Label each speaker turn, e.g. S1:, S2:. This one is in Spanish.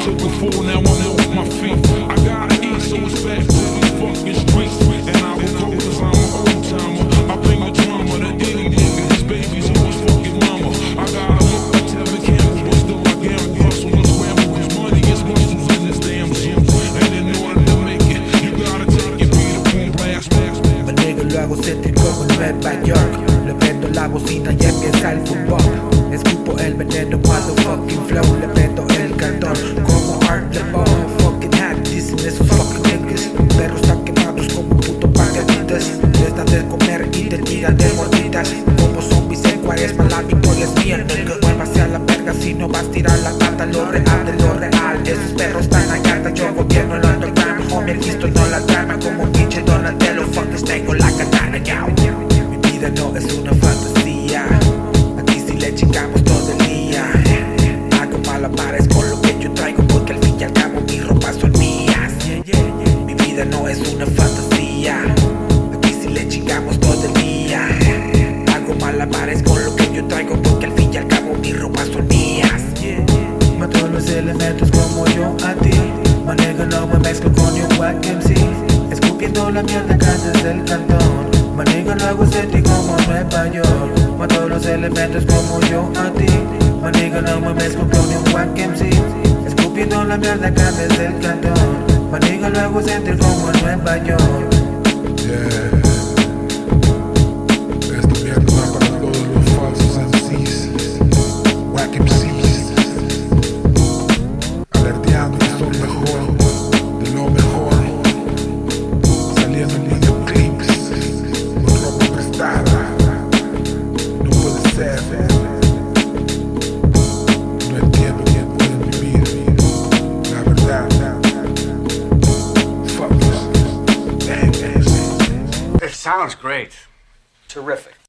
S1: took before, now I'm off my feet. I gotta eat, so it's back to these fucking streets. And I was told cause I'm an old timer. I bring the drama to any nigga, his babies, who was fucking mama. I gotta look like Tevin Campbell, but still I gamble, hustle and scramble. His money is muscles in this damn gym. And in order to make it, you gotta take it, beat upon blast, blast, blast.
S2: Luego se trincó con Nueva York, le prendo la bocina y empieza el fútbol. Como zombies en cuaresma, la victoria es mía, nigga. Muévase a la verga si no vas a tirar la pata. Lo real de lo real. Esos perros están allá, yo gobierno el underground. Homie, estoy no la trama como pinche Donatello. Fuckers tengo la katana, ya. Mi vida no es no me mezclo con un wack MC. Escupiendo la mierda acá desde el cantón. Manejo lo hago sentir como Nueva York. Mato los elementos como yo a ti. Manejo no me mezclo con un wack MC. Escupiendo la mierda acá desde el cantón. Manejo lo hago sentir como Nueva York.
S3: Sounds great. Terrific.